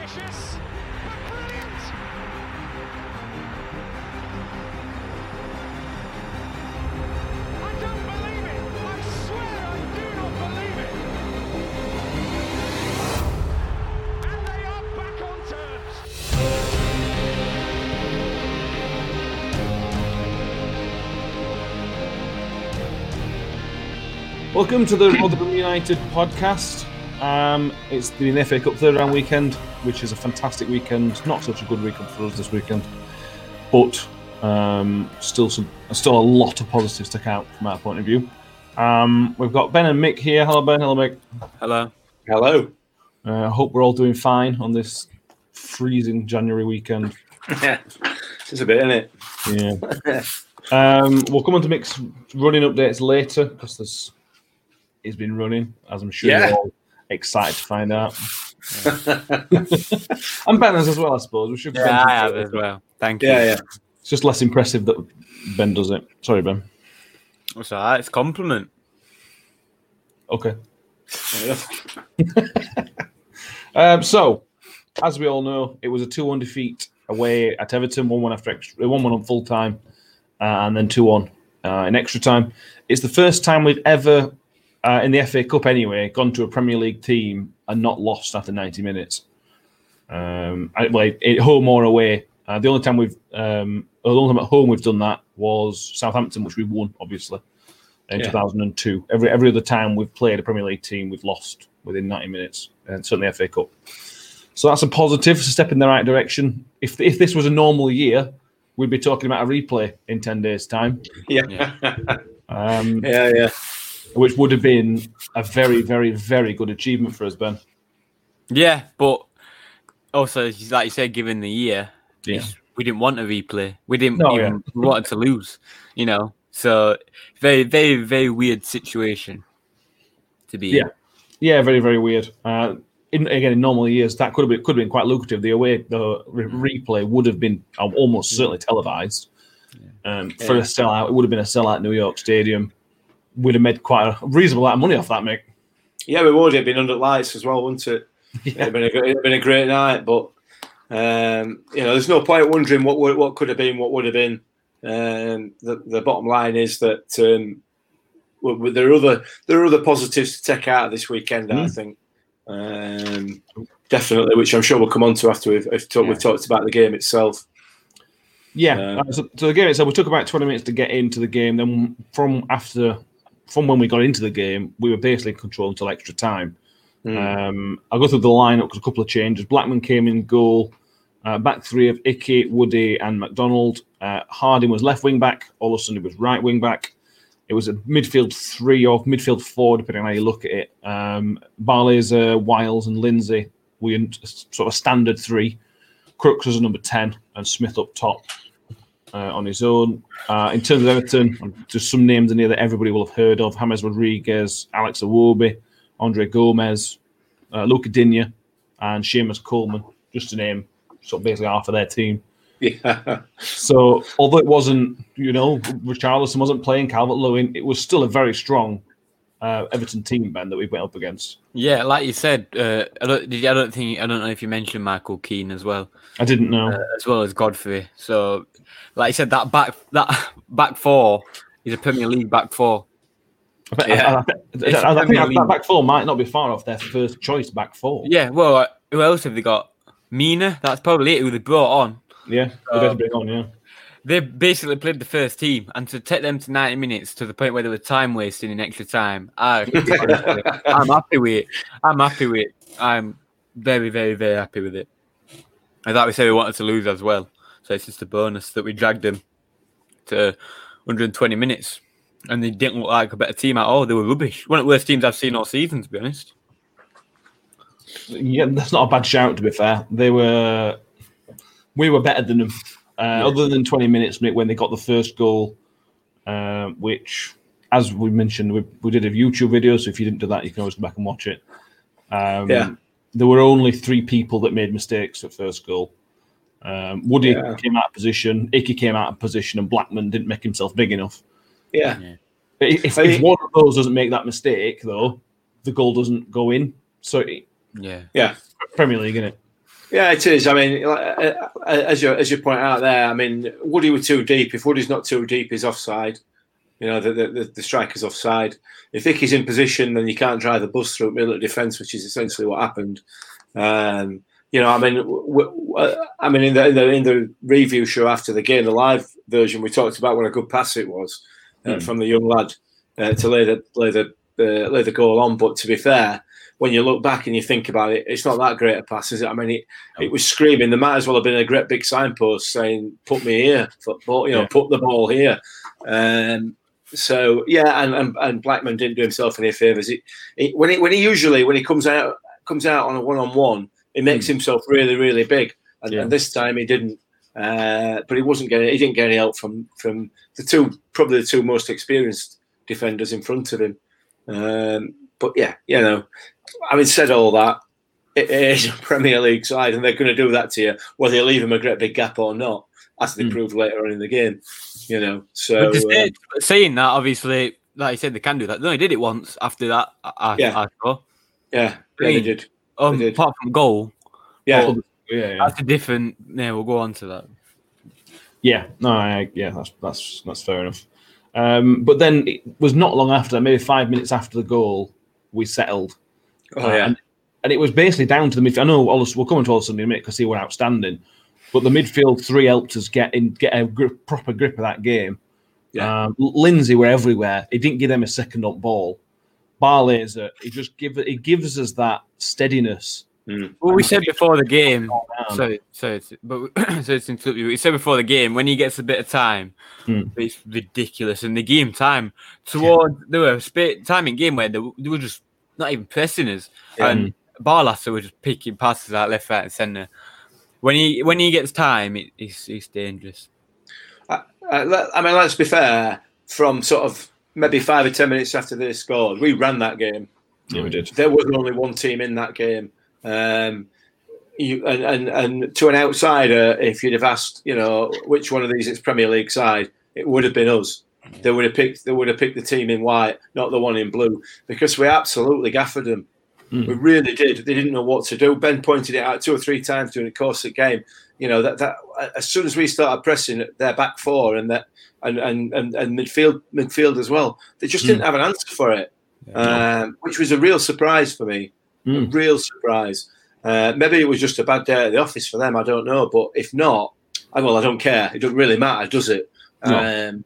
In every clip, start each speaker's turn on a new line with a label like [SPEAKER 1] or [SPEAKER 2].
[SPEAKER 1] Ambitious, but brilliant. I don't believe it. I swear I do not believe it. And they are back on terms.
[SPEAKER 2] Welcome to the Rotherham United podcast. Um, it's the FA Cup third round weekend, which is a fantastic weekend. Not such a good weekend for us this weekend, but um, still some, still a lot of positives to count from our point of view. Um, we've got Ben and Mick here. Hello, Ben. Hello, Mick.
[SPEAKER 3] Hello.
[SPEAKER 4] Hello.
[SPEAKER 2] Uh, I hope we're all doing fine on this freezing January weekend.
[SPEAKER 4] Yeah, it's a bit, isn't it?
[SPEAKER 2] Yeah. Um, we'll come on to Mick's running updates later because there's he's been running, as I'm sure
[SPEAKER 4] Yeah.
[SPEAKER 2] you're all excited to find out. and Ben has as well, I suppose. We should.
[SPEAKER 3] Yeah, I have as well. Thank you.
[SPEAKER 4] Yeah, yeah.
[SPEAKER 2] It's just less impressive that Ben does it. Sorry, Ben.
[SPEAKER 3] It's all right. It's a compliment.
[SPEAKER 2] Okay. Um, so, as we all know, it was a 2 1 defeat away at Everton, 1 1 after extra, 1 1 on full time, uh, and then 2 1 uh, in extra time. It's the first time we've ever, uh, in the FA Cup anyway, gone to a Premier League team and not lost after 90 minutes. Um, I, well, at home or away. Uh, the only time we've, um, the only time at home we've done that was Southampton, which we won, obviously, in
[SPEAKER 4] Yeah.
[SPEAKER 2] 2002. Every every other time we've played a Premier League team, we've lost within 90 minutes, and certainly FA Cup. So that's a positive, it's a step in the right direction. If if this was a normal year, we'd be talking about a replay in 10 days' time,
[SPEAKER 4] Yeah.
[SPEAKER 3] Yeah.
[SPEAKER 4] Yeah.
[SPEAKER 2] um,
[SPEAKER 4] yeah,
[SPEAKER 2] which would have been a very, very, very good achievement for us, Ben.
[SPEAKER 3] Yeah, but also, like you said, given the year,
[SPEAKER 2] Yeah.
[SPEAKER 3] we didn't want a replay. We didn't
[SPEAKER 2] No,
[SPEAKER 3] even we wanted to lose. You know, so very, very, very weird situation to be.
[SPEAKER 2] Yeah. Yeah, very, very weird. Uh, in, again, in normal years, that could have been could have been quite lucrative. The away the re- replay would have been uh, almost certainly televised. Um, For a sellout, it would have been a sellout New York Stadium. We'd have made quite a reasonable amount of money off that, Mick.
[SPEAKER 4] yeah. We would have been under lights as well, wouldn't it? It'd been a, it'd have been a great night, but um, you know, there's no point wondering what would, what could have been, what would have been. Um, the the bottom line is that um, there are other there are other positives to take out of this weekend. I
[SPEAKER 2] Mm.
[SPEAKER 4] think um, definitely, which I'm sure we'll come on to after we've, we've, talked, we've talked about the game itself.
[SPEAKER 2] Yeah.
[SPEAKER 4] Um,
[SPEAKER 2] so, so the game itself, we took about twenty minutes to get into the game. Then from after, from when we got into the game, we were basically in control until extra time.
[SPEAKER 4] Mm.
[SPEAKER 2] Um, I'll go through the lineup because a couple of changes. Blackman came in goal. Uh, back three of Icky, Woody, and McDonald. Uh, Harding was left wing back. all of a sudden he was right wing back. It was a midfield three or midfield four, depending on how you look at it. Um, Barlaser, Wiles, and Lindsay were in sort of standard three. Crooks was a number 10, and Smith up top uh, on his own. Uh, in terms of Everton, just some names in here that everybody will have heard of James Rodriguez, Alex Iwobi, Andre Gomes, uh, Luca Digne, and Seamus Coleman, just to name sort of basically half of their team.
[SPEAKER 4] Yeah.
[SPEAKER 2] So, although it wasn't, you know, Richarlison wasn't playing Calvert Lewin, it was still a very strong uh, Everton team, Ben, that we went up against.
[SPEAKER 3] Yeah, like you said, uh, I don't. Did you, I don't think I don't know if you mentioned Michael Keane as well.
[SPEAKER 2] I didn't know.
[SPEAKER 3] uh, as well as Godfrey. So, like I said, that back that back four is a Premier League back four.
[SPEAKER 2] I,
[SPEAKER 4] yeah.
[SPEAKER 2] I, I, bet- I- I think that, back four might not be far off their first choice back four.
[SPEAKER 3] Yeah, well, uh, who else have they got? Mina, that's probably it. Who they brought on.
[SPEAKER 2] Yeah, they bring on, yeah.
[SPEAKER 3] They basically played the first team, and to take them to ninety minutes to the point where they were time wasting in extra time. I, I'm happy with it. I'm happy with it. I'm very, very, very happy with it. I thought we said we wanted to lose as well, so it's just a bonus that we dragged them to 120 minutes, and they didn't look like a better team at all. They were rubbish. One of the worst teams I've seen all season, to be honest.
[SPEAKER 2] Yeah, that's not a bad shout. To be fair, they were, we were better than them. Uh, Other than twenty minutes when they got the first goal, uh, which, as we mentioned, we, we did a YouTube video. So if you didn't do that, you can always go back and watch it. Um,
[SPEAKER 4] Yeah.
[SPEAKER 2] There were only three people that made mistakes at first goal. Um, Woody
[SPEAKER 4] Yeah.
[SPEAKER 2] came out of position, Icky came out of position, and Blackman didn't make himself big enough.
[SPEAKER 4] Yeah.
[SPEAKER 2] If, if,
[SPEAKER 4] I
[SPEAKER 2] if one of those doesn't make that mistake, though, the goal doesn't go in. So it,
[SPEAKER 3] Yeah.
[SPEAKER 4] Yeah.
[SPEAKER 2] Premier League, isn't it?
[SPEAKER 4] Yeah, it is. I mean, uh, uh, as you as you point out there, I mean, Woody were too deep. If Woody's not too deep, he's offside. You know, the the, the striker's offside. If Icky's in position, then you can't drive the bus through middle of defence, which is essentially what happened. Um, you know, I mean, w- w- I mean, in the, in the in the review show after the game, the live version, we talked about what a good pass it was uh,
[SPEAKER 2] Mm.
[SPEAKER 4] from the young lad uh, to lay the lay the uh, lay the goal on. But to be fair, when you look back and you think about it, it's not that great a pass, is it? I mean, it, it was screaming. There might as well have been a great big signpost saying, "Put me here," football, you know,
[SPEAKER 2] Yeah.
[SPEAKER 4] put the ball here. Um, so yeah, and, and and Blackman didn't do himself any favors. It, it, when he when he usually when he comes out comes out on a one on one, he makes himself really really big, and,
[SPEAKER 2] Yeah.
[SPEAKER 4] and this time he didn't. Uh, but he wasn't getting he didn't get any help from from the two probably the two most experienced defenders in front of him. Um, but yeah, you know, having said all that, it is a Premier League side, and they're going to do that to you, whether you leave them a great big gap or not, as they
[SPEAKER 2] Mm.
[SPEAKER 4] proved later on in the game. You know, so
[SPEAKER 3] But to
[SPEAKER 4] uh,
[SPEAKER 3] saying that, obviously, like you said, they can do that. They only did it once after that. I, I,
[SPEAKER 4] Yeah.
[SPEAKER 3] I saw.
[SPEAKER 4] yeah, yeah, they did.
[SPEAKER 3] Um,
[SPEAKER 4] They did.
[SPEAKER 3] apart from goal,
[SPEAKER 4] Yeah,
[SPEAKER 3] Oh.
[SPEAKER 2] Yeah, yeah.
[SPEAKER 3] that's a different. Yeah, we'll go on to that.
[SPEAKER 2] Yeah, no, I, yeah, that's that's that's fair enough. Um, but then it was not long after, maybe five minutes after the goal, we settled.
[SPEAKER 4] Oh yeah,
[SPEAKER 2] and, and it was basically down to the midfield. I know Ollis, we'll come into Ollis in a minute because he were outstanding, but the midfield three helped us get in, get a grip, proper grip of that game.
[SPEAKER 4] Yeah.
[SPEAKER 2] Um, Lindsay were everywhere. He didn't give them a second up ball. Barlaser, he just give he gives us that steadiness.
[SPEAKER 3] Well, we said before the game.
[SPEAKER 2] down.
[SPEAKER 3] Sorry, sorry, it's- but so it's interrupt you. We said before the game when he gets a bit of time,
[SPEAKER 2] Hmm.
[SPEAKER 3] it's ridiculous. And the game time toward there were spa- time in game where they, they were just not even pressing us,
[SPEAKER 4] Yeah.
[SPEAKER 3] and Barlaser was just picking passes out left, right, and centre. When he when he gets time, it, it's it's dangerous.
[SPEAKER 4] Uh, let- I mean, let's be fair. From sort of maybe five or ten minutes after they scored, we ran that game.
[SPEAKER 2] Yeah, we did.
[SPEAKER 4] There was only one team in that game. Um, you, and, and and to an outsider, if you'd have asked, you know, which one of these is Premier League side, it would have been us. They would have picked. They would have picked the team in white, not the one in blue, because we absolutely gaffed them.
[SPEAKER 2] Mm.
[SPEAKER 4] We really did. They didn't know what to do. Ben pointed it out two or three times during the course of the game. You know that that as soon as we started pressing their back four and that and and and, and midfield midfield as well, they just didn't have an answer for it, um, which was a real surprise for me. A
[SPEAKER 2] Mm.
[SPEAKER 4] real surprise. Uh, maybe it was just a bad day at the office for them. I don't know, but if not, I, well, I don't care. It doesn't really matter, does it?
[SPEAKER 2] No.
[SPEAKER 4] Um,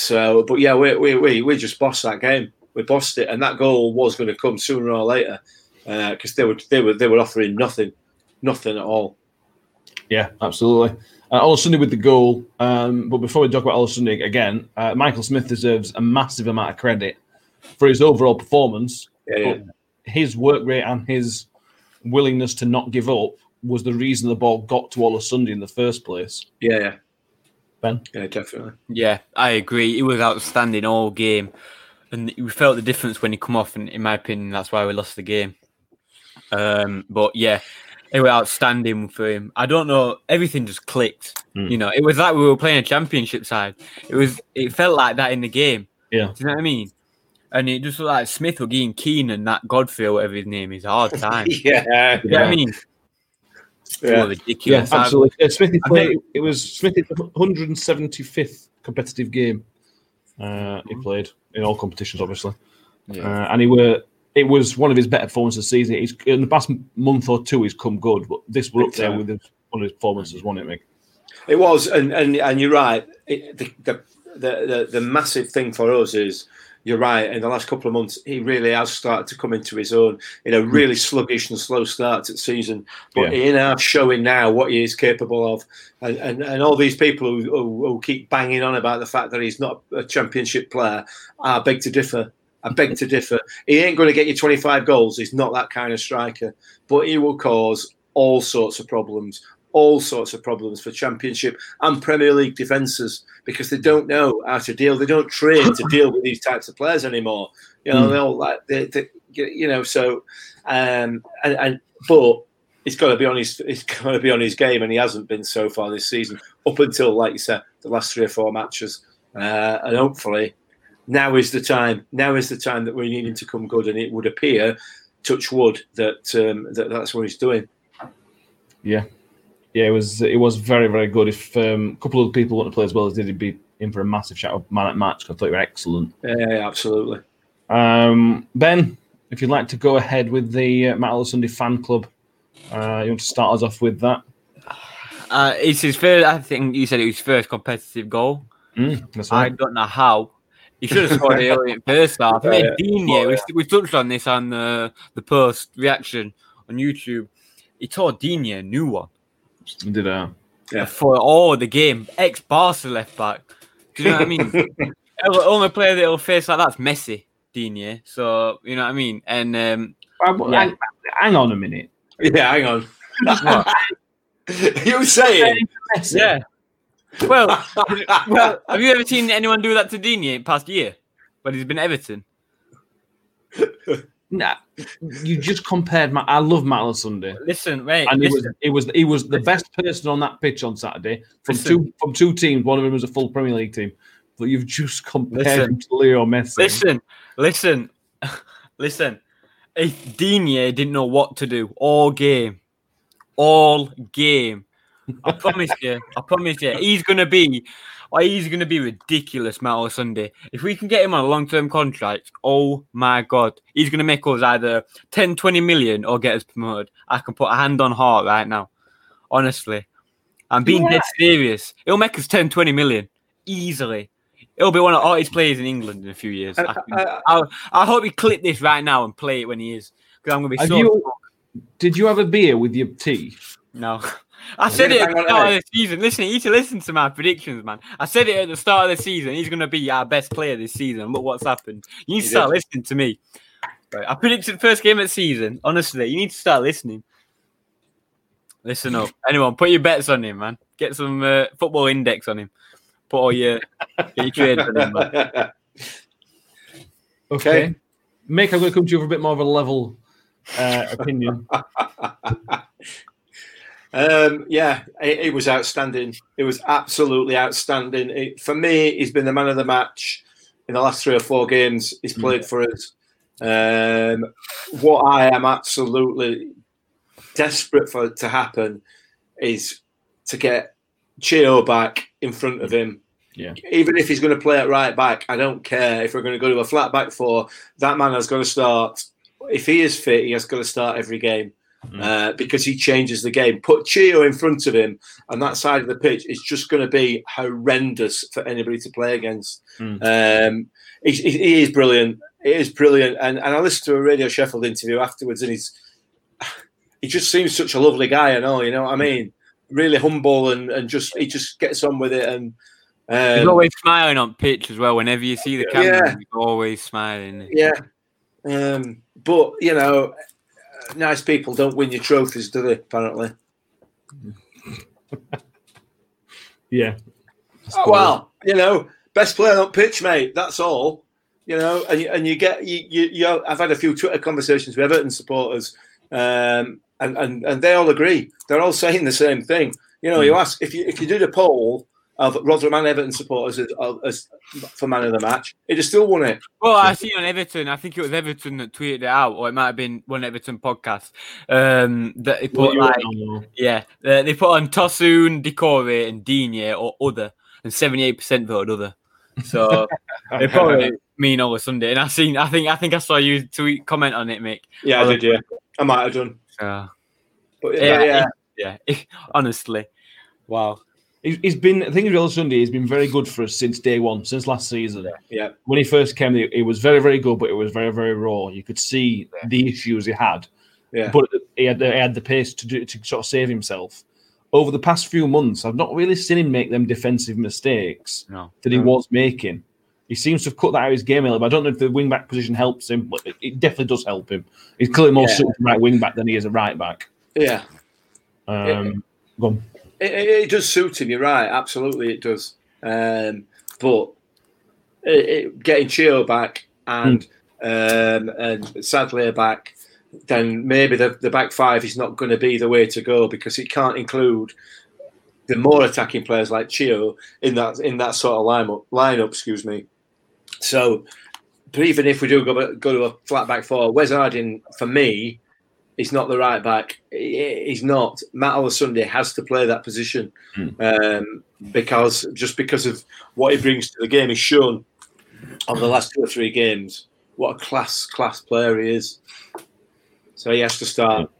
[SPEAKER 4] so, but yeah, we, we we we just bossed that game. We bossed it, and that goal was going to come sooner or later because they were they were they were offering nothing, nothing at all.
[SPEAKER 2] Yeah, absolutely. Uh, Olosunde with the goal. Um, but before we talk about Olosunde again, uh, Michael Smith deserves a massive amount of credit for his overall performance.
[SPEAKER 4] Yeah, yeah.
[SPEAKER 2] But his work rate and his willingness to not give up was the reason the ball got to Olosunde in the first place.
[SPEAKER 4] yeah, yeah,
[SPEAKER 2] Ben?
[SPEAKER 4] yeah, definitely.
[SPEAKER 3] Yeah, I agree. He was outstanding all game, and we felt the difference when he come off. And in my opinion, that's why we lost the game. Um, but yeah, it was outstanding for him. I don't know, everything just clicked.
[SPEAKER 2] Mm.
[SPEAKER 3] You know, it was like we were playing a championship side. It was, it felt like that in the game.
[SPEAKER 2] Yeah.
[SPEAKER 3] Do you know what I mean? And it just looked like Smith were getting Keane and that Godfrey or whatever his name is, a hard time.
[SPEAKER 4] yeah,
[SPEAKER 3] You know what I mean?
[SPEAKER 4] Yeah.
[SPEAKER 2] Yeah, absolutely. Yeah, Smith
[SPEAKER 3] I
[SPEAKER 2] played,
[SPEAKER 3] think-
[SPEAKER 2] it was Smith's 175th competitive game uh, he played in all competitions, obviously.
[SPEAKER 3] Yeah.
[SPEAKER 2] Uh, and he were it was one of his better performances this season. He's in the past month or two he's come good, but this were up there with his, one of his performances, wasn't it, Mick?
[SPEAKER 4] It was, and and, and you're right. It, the, the, the the the massive thing for us is you're right. In the last couple of months, he really has started to come into his own. In a hmm. really sluggish and slow start to the season, but
[SPEAKER 2] Yeah.
[SPEAKER 4] in our showing now what he is capable of, and and, and all these people who, who, who keep banging on about the fact that he's not a championship player, I beg to differ. I beg to differ. He ain't going to get you 25 goals. He's not that kind of striker, but he will cause all sorts of problems, all sorts of problems for Championship and Premier League defences because they don't know how to deal. They don't train to deal with these types of players anymore. You know,
[SPEAKER 2] Mm.
[SPEAKER 4] they'll like they, they, you know. So, um, and, and but it's got to be on his it's got to be on his game, and he hasn't been so far this season up until, like you said, the last three or four matches, uh, and hopefully. Now is the time. Now is the time that we need him to come good, and it would appear, touch wood, that um, that that's what he's doing.
[SPEAKER 2] Yeah, yeah, it was it was very very good. If um, a couple of people want to play as well as did, he'd be in for a massive shout out man at match. 'cause I thought you were excellent.
[SPEAKER 4] Yeah, absolutely.
[SPEAKER 2] Um, ben, if you'd like to go ahead with the uh, Matt Sunday fan club, uh, you want to start us off with that?
[SPEAKER 3] Uh, it's his first. I think you said it was his first competitive goal.
[SPEAKER 2] Mm, that's
[SPEAKER 3] I don't know how. He should have scored it early in first half.
[SPEAKER 4] Yeah,
[SPEAKER 3] Yeah,
[SPEAKER 4] yeah.
[SPEAKER 3] Digne, we, we touched on this on the, the post reaction on YouTube. He taught Digne a new one
[SPEAKER 2] We did uh,
[SPEAKER 4] Yeah.
[SPEAKER 3] for all the game. Ex Barca left back. Do you know what I mean? The only player that will face like that's Messi, Digne. So you know what I mean. And um,
[SPEAKER 2] I-
[SPEAKER 3] Yeah.
[SPEAKER 2] hang, hang on a minute.
[SPEAKER 4] Yeah, hang on.
[SPEAKER 3] what?
[SPEAKER 4] you saying?
[SPEAKER 3] yeah. Well, well, have you ever seen anyone do that to Digne past year when he's been Everton?
[SPEAKER 2] Nah, you just compared. Matt, I love Matt Sunday.
[SPEAKER 3] Listen, wait.
[SPEAKER 2] and he was
[SPEAKER 3] listen.
[SPEAKER 2] he was he was the best person on that pitch on Saturday from
[SPEAKER 3] Listen.
[SPEAKER 2] two from two teams. One of them was a full Premier League team, but you've just compared
[SPEAKER 3] Listen.
[SPEAKER 2] him to Leo Messi.
[SPEAKER 3] Listen, listen, listen. If Digne didn't know what to do all game, all game, I promise you, I promise you, he's gonna be, he's gonna be ridiculous, Matt Sunday. If we can get him on a long-term contract, oh my god, he's gonna make us either 10, 20 million or get us promoted. I can put a hand on heart right now, honestly. I'm being dead serious. It'll make us 10, 20 million easily. He'll be one of the hottest players in England in a few years. Uh,
[SPEAKER 4] I,
[SPEAKER 3] I-
[SPEAKER 4] I- uh,
[SPEAKER 3] I, I hope you clip this right now and play it when he is, because I'm gonna be so.
[SPEAKER 2] you- Did you have a beer with your tea?
[SPEAKER 3] No. I said it at the start of the season. Listen, you need to listen to my predictions, man. I said it at the start of the season. He's going to be our best player this season. Look what's happened. You need to
[SPEAKER 4] He
[SPEAKER 3] start listening to me. Right. I predicted the first game of the season. Honestly, you need to start listening. Listen up. Anyone, put your bets on him, man. Get some uh, football index on him. Put all your, your trades on him, man.
[SPEAKER 2] Okay. Mick, I'm going to come to you for a bit more of a level uh, opinion.
[SPEAKER 4] Um, yeah, it, it was outstanding. It was absolutely outstanding. It, for me, he's been the man of the match in the last three or four games he's played for us. Um, what I am absolutely desperate for to happen is to get Chio back in front of him.
[SPEAKER 2] Yeah.
[SPEAKER 4] Even if he's going to play at right back, I don't care. If we're going to go to a flat back four, that man has got to start. If he is fit, he has got to start every game uh, because he changes the game. Put Chio in front of him on that side of the pitch, it's just going to be horrendous for anybody to play against.
[SPEAKER 2] Mm.
[SPEAKER 4] Um, he, he is brilliant. He is brilliant. And, and I listened to a Radio Sheffield interview afterwards, and he's he just seems such a lovely guy. I know, you know what I mean. Really humble and, and just he just gets on with it. And
[SPEAKER 3] He's
[SPEAKER 4] um,
[SPEAKER 3] always smiling on pitch as well. Whenever you see the camera,
[SPEAKER 4] Yeah.
[SPEAKER 3] he's always smiling.
[SPEAKER 4] yeah, um, but you know, nice people don't win your trophies, do they? Apparently.
[SPEAKER 2] Yeah.
[SPEAKER 4] Oh, well, you know, best player on pitch, mate. That's all. You know, and you, and you get you, you, you I've had a few Twitter conversations with Everton supporters, um, and, and and they all agree. They're all saying the same thing. You know, you ask if you if you did a poll of Rotherham and Everton supporters as, as for man of the match, he'd have still won it.
[SPEAKER 3] Well, I see on Everton. I think it was Everton that tweeted it out, or it might have been one Everton podcast. Um, that they put like, yeah, uh, they put on Tosun, Doucouré, and Digne or other, and seventy-eight percent voted other. So they probably mean Olosunde. And I seen, I think, I think I saw you tweet comment on it, Mick.
[SPEAKER 4] Yeah, I did. Yeah, I might have done.
[SPEAKER 3] So,
[SPEAKER 4] But
[SPEAKER 3] yeah,
[SPEAKER 4] yeah,
[SPEAKER 3] yeah, yeah. Honestly, wow.
[SPEAKER 2] He's, he's been, I think, Real Sunday, he's been very good for us since day one, since last season.
[SPEAKER 4] yeah,
[SPEAKER 2] When he first came, he, he was very, very good, but it was very, very raw. You could see the issues he had.
[SPEAKER 4] yeah.
[SPEAKER 2] but he had, the, he had the pace to do to sort of save himself. Over the past few months, I've not really seen him make them defensive mistakes
[SPEAKER 3] No.
[SPEAKER 2] that he
[SPEAKER 4] No.
[SPEAKER 2] was making. He seems to have cut that out of his game a little bit. I don't know if the wing back position helps him, but it, it definitely does help him. He's clearly more
[SPEAKER 4] Yeah.
[SPEAKER 2] suited to right wing back than he is a right back.
[SPEAKER 4] yeah.
[SPEAKER 2] Um, go on.
[SPEAKER 4] It, it, it does suit him. You're right. Absolutely, it does. Um, but it, getting Chio back and um, and Sadlier back, then maybe the, the back five is not going to be the way to go because it can't include the more attacking players like Chio in that in that sort of lineup. Lineup, excuse me. So, but even if we do go go to a flat back four, Wes Harding for me He's not the right back. He's not. Matt Sunday has to play that position um, because just because of what he brings to the game. He's shown over the last two or three games what a class class player he is. So he has to start.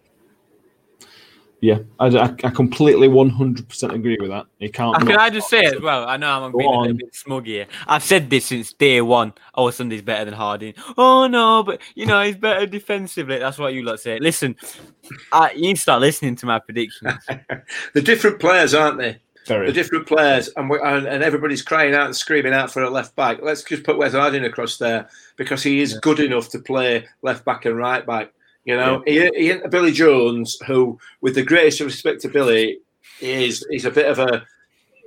[SPEAKER 2] Yeah, I, I, I completely 100% agree with that. You can't.
[SPEAKER 3] Can I just say as well? I know I'm being a little bit smug here. I've said this since day one. Oh, Sunday's better than Harding. Oh no, but you know he's better defensively. That's what you lot say. Listen, I, you start listening to my predictions.
[SPEAKER 4] They're different players, aren't they?
[SPEAKER 2] Very.
[SPEAKER 4] They're different players, and, we and and everybody's crying out and screaming out for a left back. Let's just put Wes Harding across there because he is good enough to play left back and right back. You know, he, he Billy Jones, who, with the greatest respect to Billy, is is a bit of a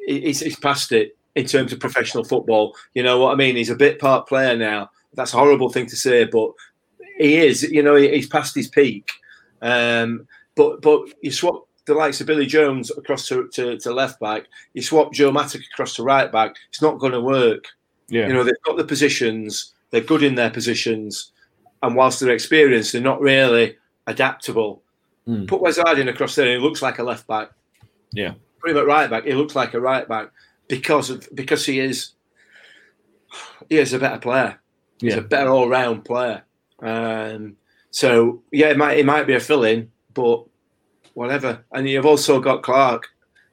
[SPEAKER 4] he's, he's past it in terms of professional football. You know what I mean? He's a bit part player now. That's a horrible thing to say, but he is. You know, he- he's past his peak. Um, but but you swap the likes of Billy Jones across to, to, to left back, you swap Joe Mattock across to right back, it's not going to work.
[SPEAKER 2] yeah.
[SPEAKER 4] You know, they've got the positions, they're good in their positions, and whilst they're experienced, they're not really adaptable.
[SPEAKER 2] Mm.
[SPEAKER 4] Put Wes Harding across there, and he looks like a left back.
[SPEAKER 2] Yeah.
[SPEAKER 4] Put him at right back, he looks like a right back because of because he is he is a better player. He's
[SPEAKER 2] Yeah.
[SPEAKER 4] a better all round player. Um, so yeah, it might it might be a fill in, but whatever. And you've also got Clarke.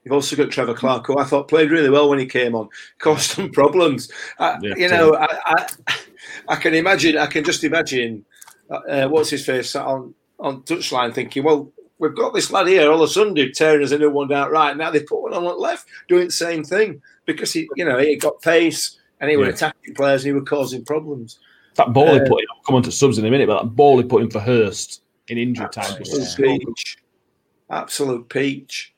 [SPEAKER 4] You've also got Trevor Clarke, who I thought played really well when he came on, caused some problems. I,
[SPEAKER 2] Yeah,
[SPEAKER 4] you know, I, I I can imagine. I can just imagine. Uh, what's his face on on touchline thinking, well, we've got this lad here all of a sudden tearing us a new one down right. Now they put one on at left, doing the same thing because he, you know, he got pace and he were attacking players and he were causing problems.
[SPEAKER 2] That ball he
[SPEAKER 4] Uh,
[SPEAKER 2] put in, I'll come on to subs in a minute, but that ball he put in for Hirst in injury time was
[SPEAKER 4] Absolute peach. Absolute peach.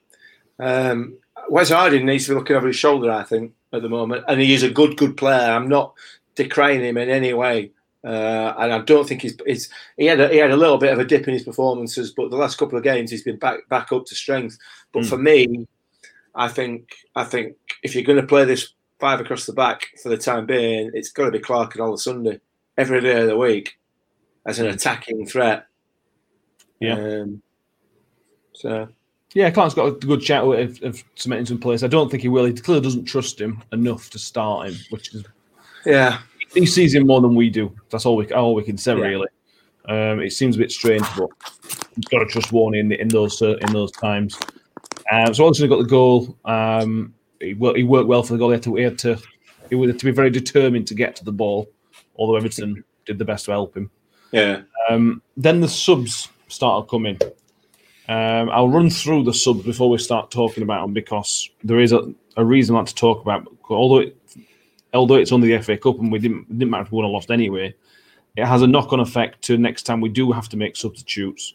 [SPEAKER 4] Um, Wes Harding needs to be looking over his shoulder, I think, at the moment. And he is a good, good player. I'm not decrying him in any way. Uh, and I don't think he's, he's he had a, he had a little bit of a dip in his performances, but the last couple of games he's been back back up to strength. But
[SPEAKER 2] Mm.
[SPEAKER 4] for me, I think I think if you're going to play this five across the back for the time being, it's got to be Clarke and Olosunde every day of the week as an
[SPEAKER 2] Mm.
[SPEAKER 4] attacking threat.
[SPEAKER 2] Yeah.
[SPEAKER 4] Um, so
[SPEAKER 2] Yeah, Clarke's got a good chat of, of cementing some place. I don't think he will. He clearly doesn't trust him enough to start him, which is
[SPEAKER 4] yeah,
[SPEAKER 2] he sees him more than we do. That's all we all we can say
[SPEAKER 4] Yeah.
[SPEAKER 2] really. Um, it seems a bit strange, but you've got to trust Warney in, in those uh, in those times. Um, so Olsen got the goal. Um, he, worked, he worked well for the goal. He had to he had to he had to be very determined to get to the ball. Although Everton did the best to help him.
[SPEAKER 4] yeah,
[SPEAKER 2] Um, then the subs started coming. Um, I'll run through the subs before we start talking about them because there is a, a reason I like to talk about. Although it, although it's only the FA Cup and we didn't didn't matter if we won or lost anyway, it has a knock on effect to next time we do have to make substitutes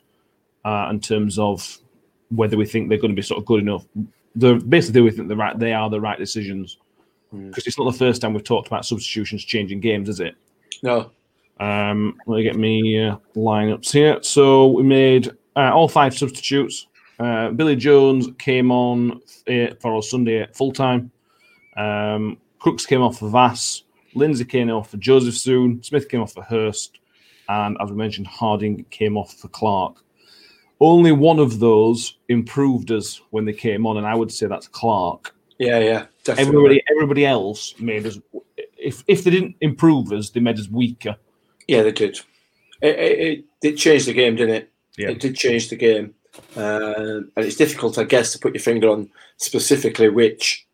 [SPEAKER 2] uh, in terms of whether we think they're going to be sort of good enough. They're, basically, we think the right they are the right decisions
[SPEAKER 4] Mm.
[SPEAKER 2] because it's not the first time we've talked about substitutions changing games, is it?
[SPEAKER 4] no,
[SPEAKER 2] Um, let me get me uh, lineups here. So we made uh, all five substitutes. Uh, Billy Jones came on uh, for us Sunday full time. Um, Crooks came off for Vass. Lindsay came off for Jozefzoon. Smith came off for Hirst. And as we mentioned, Harding came off for Clarke. Only one of those improved us when they came on, and I would say that's Clarke.
[SPEAKER 4] yeah, yeah, definitely.
[SPEAKER 2] Everybody, everybody else made us. If if they didn't improve us, they made us weaker.
[SPEAKER 4] Yeah, they did. It, it, it did change the game, didn't it?
[SPEAKER 2] Yeah.
[SPEAKER 4] It did change the game, uh, and it's difficult, I guess, to put your finger on specifically which,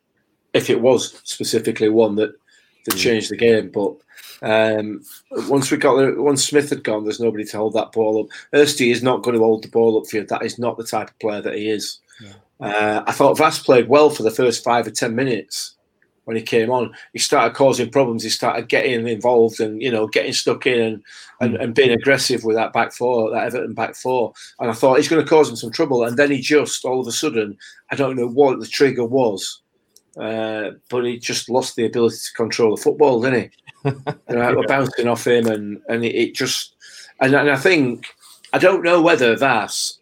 [SPEAKER 4] if it was specifically one that that
[SPEAKER 2] Mm.
[SPEAKER 4] changed the game. But um, once we got the, once Smith had gone, there's nobody to hold that ball up. Ersty is not going to hold the ball up for you. That is not the type of player that he is. Uh, I thought Vass played well for the first five or ten minutes when he came on. He started causing problems. He started getting involved and you know getting stuck in and, and, and being aggressive with that back four, that Everton back four. And I thought he's going to cause him some trouble. And then he just all of a sudden, I don't know what the trigger was, uh, but he just lost the ability to control the football, didn't he? you know, we're bouncing off him, and and it, it just and, and I think I don't know whether Vass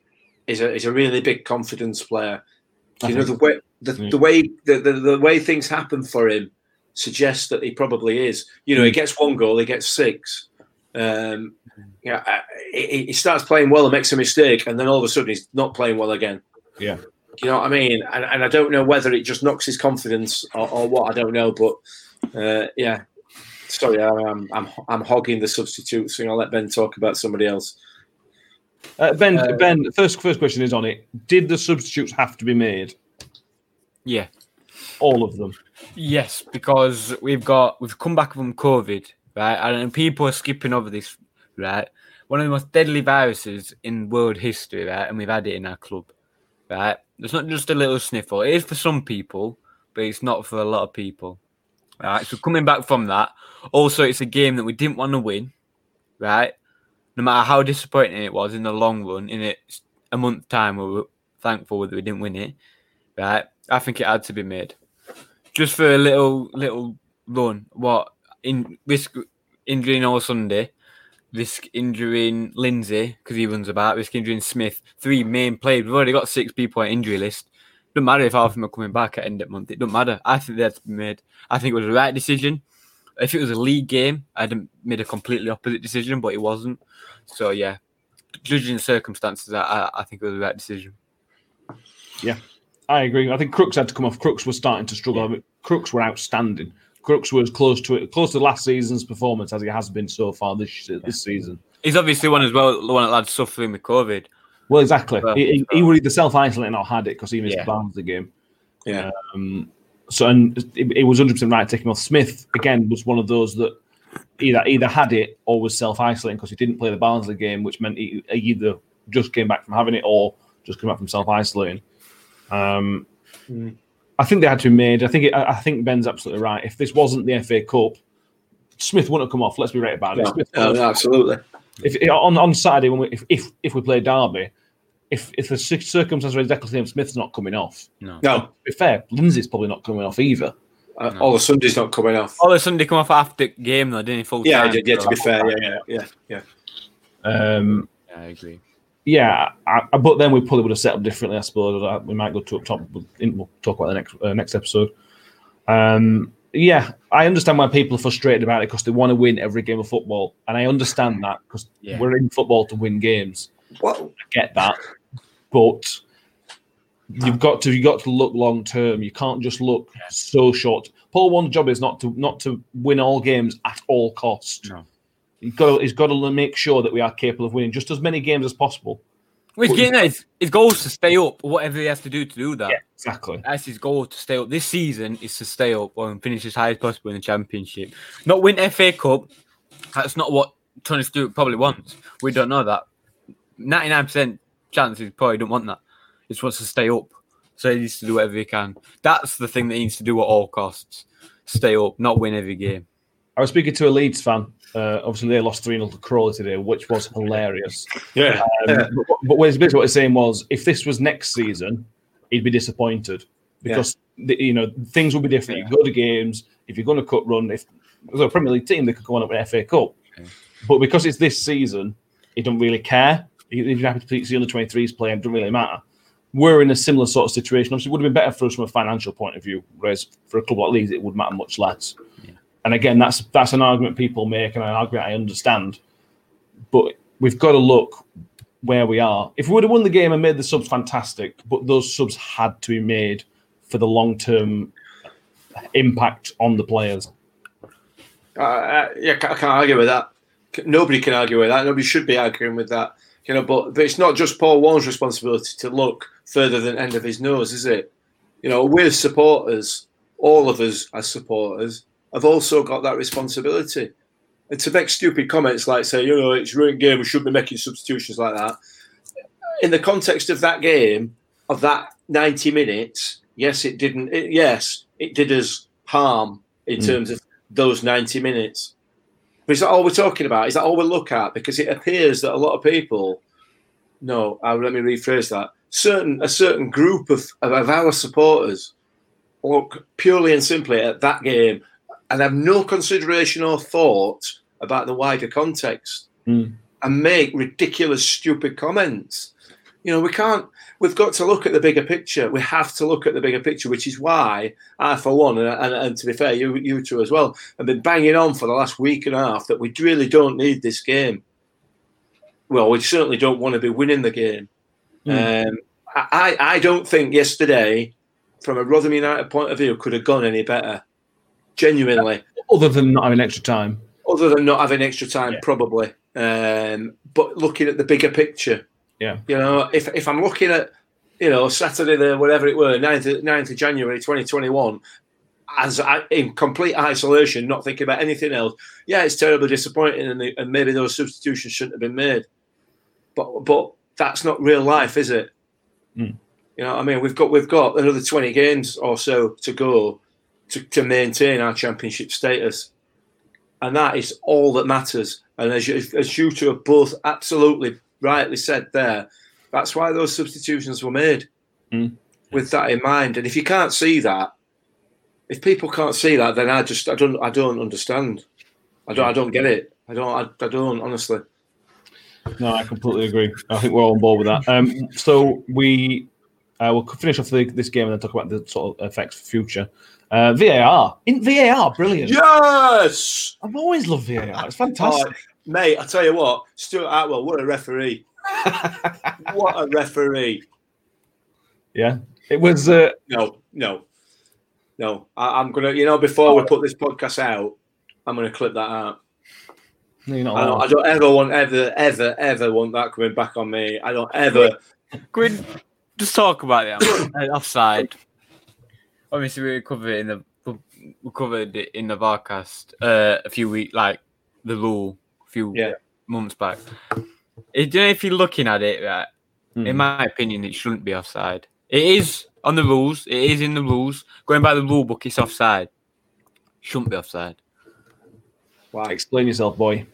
[SPEAKER 4] is a is a really big confidence player.
[SPEAKER 2] I
[SPEAKER 4] You know the way the,
[SPEAKER 2] Yeah.
[SPEAKER 4] the way the, the, the way things happen for him suggests that he probably is. You know, he gets one goal, he gets six. Um, yeah, uh, he, he starts playing well and makes a mistake, and then all of a sudden he's not playing well again.
[SPEAKER 2] Yeah.
[SPEAKER 4] You know what I mean? And, and I don't know whether it just knocks his confidence or, or what. I don't know, but uh, yeah. Sorry, I'm, I'm I'm hogging the substitutes. So I'll let Ben talk about somebody else.
[SPEAKER 2] Uh, ben,
[SPEAKER 4] Uh,
[SPEAKER 2] Ben, first first question is on it. Did the substitutes have to be made?
[SPEAKER 3] Yeah.
[SPEAKER 2] All of them.
[SPEAKER 3] Yes, because we've got we've come back from COVID, right? And people are skipping over this, right? One of the most deadly viruses in world history, right? And we've had it in our club, right? It's not just a little sniffle. It is for some people, but it's not for a lot of people. Right. So coming back from that, also it's a game that we didn't want to win, right? No matter how disappointing it was in the long run, in a month time, we were thankful that we didn't win it, right? I think it had to be made just for a little little run. What in risk injuring Olosunde, risk injuring Lindsay because he runs about, risk injuring Smith. Three main players. We've already got six people on injury list. Doesn't matter if half of them are coming back at end of month. It doesn't matter. I think that's been made. I think it was the right decision. If it was a league game, I'd have made a completely opposite decision, but it wasn't. So yeah, judging the circumstances, I, I, think it was the right decision.
[SPEAKER 2] Yeah, I agree. I think Crooks had to come off. Crooks was starting to struggle. Mean, Crooks were outstanding. Crooks was close to it, close to last season's performance as he has been so far this this season.
[SPEAKER 3] He's obviously one as well, the one that lads suffering with COVID.
[SPEAKER 2] Well, exactly.
[SPEAKER 3] Well,
[SPEAKER 2] he, he, he was either self isolating or had it because he missed
[SPEAKER 3] Yeah.
[SPEAKER 2] the game.
[SPEAKER 4] Yeah.
[SPEAKER 2] Um, so and it, it was 100 percent right taking off. Smith again was one of those that either either had it or was self isolating because he didn't play the Barnsley game, which meant he, he either just came back from having it or just came back from self isolating. Um,
[SPEAKER 4] Mm.
[SPEAKER 2] I think they had to be made. I think it, I I think Ben's absolutely right. If this wasn't the FA Cup, Smith wouldn't have come off. Let's be right about it.
[SPEAKER 4] No, no, no, absolutely.
[SPEAKER 2] if on on Saturday when we, if, if if we play Derby, if if the cir- circumstances are exactly the same, Smith's not coming off.
[SPEAKER 3] No.
[SPEAKER 4] No,
[SPEAKER 2] To be fair, Lindsay's probably not coming off either.
[SPEAKER 4] uh, all the Sunday's not coming off.
[SPEAKER 3] All the a sudden come off after game though, didn't he? Full
[SPEAKER 4] Yeah,
[SPEAKER 3] time,
[SPEAKER 4] yeah, yeah, to be fair, yeah, yeah, yeah, yeah.
[SPEAKER 2] Um,
[SPEAKER 3] Yeah, I agree.
[SPEAKER 2] Yeah, I, I- but then we probably would have set up differently. I suppose Uh, we might go to up top. We'll, we'll talk about the next uh, next episode. Um, yeah, I understand why people are frustrated about it because they want to win every game of football, and I understand that because
[SPEAKER 3] Yeah.
[SPEAKER 2] we're in football to win games.
[SPEAKER 4] Well,
[SPEAKER 2] I get that, but you've got to you got to look long term. You can't just look so short. Paul Warne's job is not to not to win all games at all cost.
[SPEAKER 3] No.
[SPEAKER 2] He's got to, he's got to make sure that we are capable of winning just as many games as possible.
[SPEAKER 3] Getting. His, his goal is to stay up, whatever he has to do to do that.
[SPEAKER 2] exactly.
[SPEAKER 3] That's his goal to stay up. This season is to stay up and finish as high as possible in the championship. Not win FA Cup. That's not what Tony Stewart probably wants. We don't know that. 99% chance he probably don't want that. He just wants to stay up. So he needs to do whatever he can. That's the thing that he needs to do at all costs. Stay up, not win every game.
[SPEAKER 2] I was speaking to a Leeds fan. Uh, obviously, they lost 3 0 to Crawley today, which was hilarious.
[SPEAKER 4] yeah,
[SPEAKER 2] Um, but, but what- basically what he's saying was if this was next season, he'd be disappointed because the, you know things will be different. You go to games if you're going to cut run. If there's a Premier League team, they could go on up with FA Cup, but because it's this season, he don't really care. He- He's happy to see under 23s play, and it doesn't really matter. We're in a similar sort of situation. Obviously, it would have been better for us from a financial point of view, whereas for a club like Leeds, it would matter much less. And again, that's that's an argument people make, and an argument I understand. But we've got to look where we are. If we would have won the game and made the subs fantastic, but those subs had to be made for the long term impact on the players.
[SPEAKER 4] uh, uh, yeah, I can't argue with that. Nobody can argue with that. Nobody should be arguing with that. You know, but, but it's not just Paul Warne's responsibility to look further than end of his nose, is it? You know, we're supporters. All of us as supporters have also got that responsibility. And to make stupid comments like say, you know, it's a ruined game, we shouldn't be making substitutions like that. In the context of that game, of that 90 minutes, yes, it didn't. It, yes, it did us harm in
[SPEAKER 2] Mm.
[SPEAKER 4] terms of those 90 minutes. But is that all we're talking about? Is that all we look at? Because it appears that a lot of people, no, uh, let me rephrase that. Certain a certain group of, of, of our supporters look purely and simply at that game and have no consideration or thought about the wider context
[SPEAKER 2] Mm.
[SPEAKER 4] and make ridiculous, stupid comments. You know, we can't. We've got to look at the bigger picture. We have to look at the bigger picture, which is why I, for one, and, and, and to be fair, you you two as well, have been banging on for the last week and a half that we really don't need this game. Well, we certainly don't want to be winning the game. Um, I I don't think yesterday, from a Rotherham United point of view, could have gone any better. Genuinely
[SPEAKER 2] Other than not having extra time.
[SPEAKER 4] other than not having extra time,
[SPEAKER 2] Yeah.
[SPEAKER 4] probably. Um, but looking at the bigger picture,
[SPEAKER 2] Yeah.
[SPEAKER 4] you know, if if I'm looking at, you know, Saturday the whatever it were, 9th, of- 9th of January 2021, as I, in complete isolation, not thinking about anything else. Yeah, it's terribly disappointing, and, the, and maybe those substitutions shouldn't have been made. But but that's not real life, is it?
[SPEAKER 2] Mm.
[SPEAKER 4] You know, I mean, we've got we've got another 20 games or so to go to, to maintain our championship status and that is all that matters. And as you, as you two have both absolutely rightly said there, that's why those substitutions were made
[SPEAKER 2] Mm.
[SPEAKER 4] with that in mind. And if you can't see that, if people can't see that, then I just I don't I don't understand. I don't I don't get it. I don't I, I don't honestly.
[SPEAKER 2] No, I completely agree. I think we're all on board with that. Um, so we uh, we'll finish off the, this game and then talk about the sort of effects for future. Uh, VAR in VAR, brilliant.
[SPEAKER 4] Yes,
[SPEAKER 2] I've always loved VAR. It's fantastic.
[SPEAKER 4] Oh, mate. I tell you what, Stuart Attwell, what a referee! what a referee!
[SPEAKER 2] yeah, it was. Uh,
[SPEAKER 4] No, no, no. I, I'm gonna, you know, before we put this podcast out, I'm gonna clip that out.
[SPEAKER 2] no, you're not
[SPEAKER 4] I don't. I don't ever want, ever, ever, ever want that coming back on me. I don't ever.
[SPEAKER 3] Can we just talk about it? uh, offside. Obviously, we covered it in the we covered it in the Varcast uh, a few weeks, like the rule, a few
[SPEAKER 4] Yeah.
[SPEAKER 3] months back. It, you know, if you're looking at it, right,
[SPEAKER 2] Hmm.
[SPEAKER 3] in my opinion, it shouldn't be offside. It is on the rules. It is in the rules. Going by the rule book, it's offside. Shouldn't be offside.
[SPEAKER 4] Why?
[SPEAKER 2] Explain yourself, boy.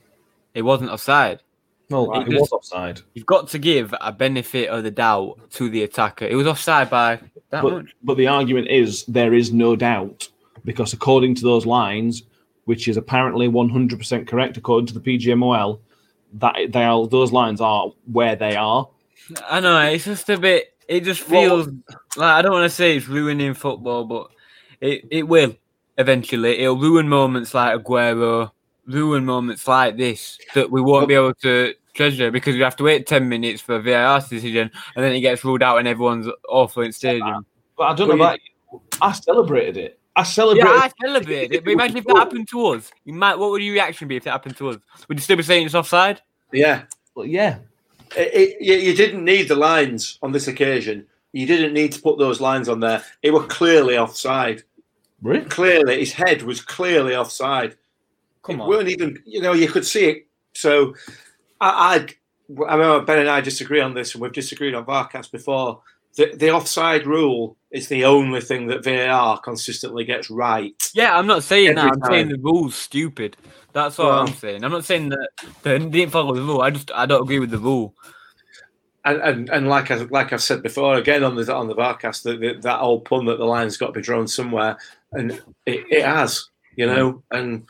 [SPEAKER 3] It wasn't offside.
[SPEAKER 2] Well,
[SPEAKER 4] Right.
[SPEAKER 2] it was offside,
[SPEAKER 3] You've got to give a benefit of the doubt to the attacker. It was offside by that
[SPEAKER 2] but
[SPEAKER 3] much.
[SPEAKER 2] but the argument is there is no doubt because according to those lines, which is apparently 100% correct according to the PGMOL, that they are those lines are where they are.
[SPEAKER 3] I know it's just a bit. It just
[SPEAKER 4] Well,
[SPEAKER 3] feels like I don't want to say it's ruining football, but it, it will eventually. It'll ruin moments like Aguero, ruin moments like this that we won't be able to treasure because we have to wait ten minutes for a VAR decision, and then it gets ruled out and everyone's awful in stadium.
[SPEAKER 2] But I don't
[SPEAKER 4] Well,
[SPEAKER 2] know about you. I celebrated it. I celebrated.
[SPEAKER 3] Yeah,
[SPEAKER 2] celebrated.
[SPEAKER 3] I celebrate it, but imagine if that happened to us. You might. What would your reaction be if that happened to us? Would you still be saying it's offside?
[SPEAKER 4] Yeah.
[SPEAKER 2] Well, yeah.
[SPEAKER 4] It, it, you, you didn't need the lines on this occasion. You didn't need to put those lines on there. It were clearly offside.
[SPEAKER 2] Really?
[SPEAKER 4] Clearly, his head was clearly offside.
[SPEAKER 3] Come
[SPEAKER 4] it
[SPEAKER 3] on.
[SPEAKER 4] weren't even you know you could see it so i I'd, i know ben and i disagree on this and we've disagreed on varcast before the, the offside rule is the only thing that var consistently gets right
[SPEAKER 3] Yeah, I'm not saying that. I'm saying the rule's stupid. That's all
[SPEAKER 4] Well-
[SPEAKER 3] I'm saying. I'm not saying that they didn't follow the rule. I just I don't agree with the rule.
[SPEAKER 4] and and, and like I, like i've said before again on the on the varcast that that- that old pun that the line's got to be drawn somewhere and it, it has you know and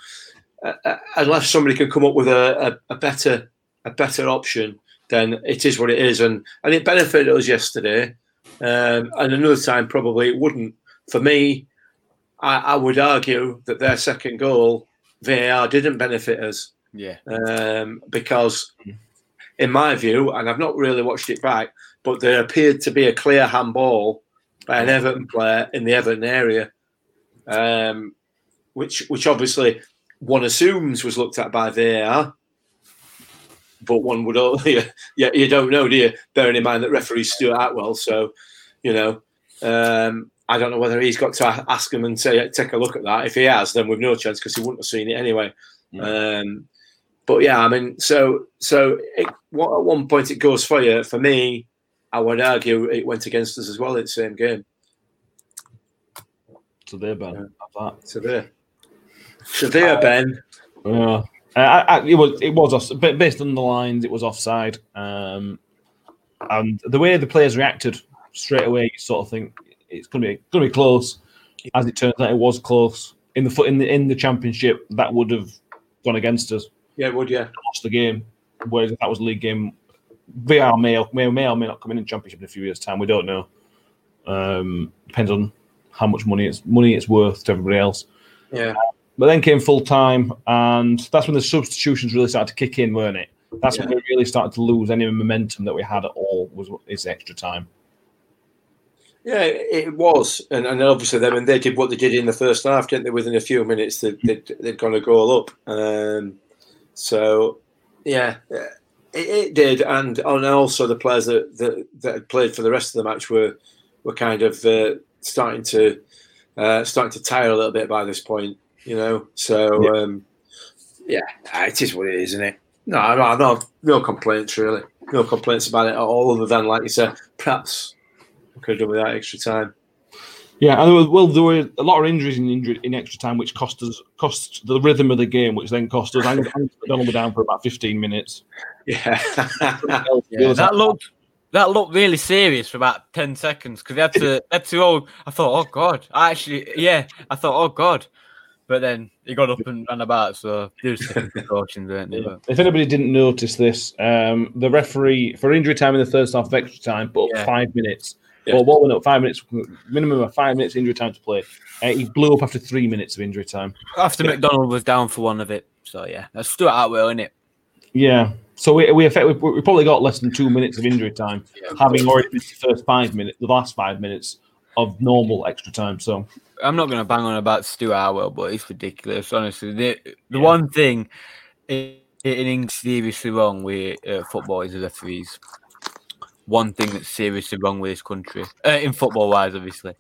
[SPEAKER 4] uh, uh, unless somebody can come up with a, a, a better a better option then it is what it is. And and it benefited us yesterday. Um, and another time probably it wouldn't. For me I, I would argue that their second goal VAR didn't benefit us.
[SPEAKER 3] Yeah.
[SPEAKER 4] um, because, in my view, and I've not really watched it back, but there appeared to be a clear handball by an Everton player in the Everton area, um, which which obviously one assumes was looked at by VAR. But one would only, yeah, you don't know, do you? Bearing in mind that referee Stuart Attwell, so you know, um, I don't know whether he's got to ask him and say, take a look at that. If he has, then we've no chance because he wouldn't have seen it anyway. Um, but yeah, I mean, so so it, what, at one point it goes for you. For me, I would argue it went against us as well in the same game.
[SPEAKER 2] So there, Ben. That.
[SPEAKER 4] So there, so there, Ben.
[SPEAKER 2] Yeah. Uh, I, I, it was it was off, based on the lines, it was offside. Um, and the way the players reacted straight away, you sort of think it's going to be going to be close. As it turns out, it was close in the foot in the in the championship. That would have gone against us,
[SPEAKER 4] Yeah, would you?
[SPEAKER 2] lost the game. Whereas if that was a league game, VR may or may, may or may not come in in championship in a few years' time. We don't know. Um, depends on how much money it's money it's worth to everybody else.
[SPEAKER 4] Yeah.
[SPEAKER 2] But then came full time, and that's when the substitutions really started to kick in, weren't it? That's when we really started to lose any momentum that we had at all. Was is extra time?
[SPEAKER 4] Yeah, it was, and, and obviously then when they did what they did in the first half, didn't they? Within a few minutes, they, they'd, they'd gone a goal up. Um, so, yeah, it, it did, and and also the players that, that that had played for the rest of the match were were kind of uh, starting to uh, starting to tire a little bit by this point, you know. So,
[SPEAKER 2] Yeah.
[SPEAKER 4] um, yeah, it is what it is, isn't it? No, no, no, no complaints really. No complaints about it at all, other than like you said, perhaps we could have done with that extra time.
[SPEAKER 2] Yeah, and there were, well, there were a lot of injuries in injury in extra time, which cost us cost the rhythm of the game, which then cost us. Angus Angus MacDonald were down for about fifteen minutes.
[SPEAKER 4] Yeah.
[SPEAKER 3] Yeah, that looked that looked really serious for about ten seconds because they had to they had to all. I thought, oh god, I actually, yeah, I thought, oh god, but then he got up and ran about, so there's precautions, weren't they? But
[SPEAKER 2] If anybody didn't notice this, um, the referee for injury time in the first half of extra time put up
[SPEAKER 3] Yeah.
[SPEAKER 2] five minutes.
[SPEAKER 4] Yeah.
[SPEAKER 2] Well, what went up five minutes, minimum of five minutes injury time to play. Uh, he blew up after three minutes of injury time.
[SPEAKER 3] after MacDonald was down for one of it, so yeah, that's Stuart Attwell, isn't it?
[SPEAKER 2] Yeah, so we we, effect, we, we probably got less than two minutes of injury time, having already missed the first five minutes, the last five minutes of normal extra time. So
[SPEAKER 3] I'm not going to bang on about Stuart Attwell, but it's ridiculous, honestly. The the one thing in, England seriously wrong with uh, football is the referees. One thing that's seriously wrong with this country, uh, in football wise, obviously.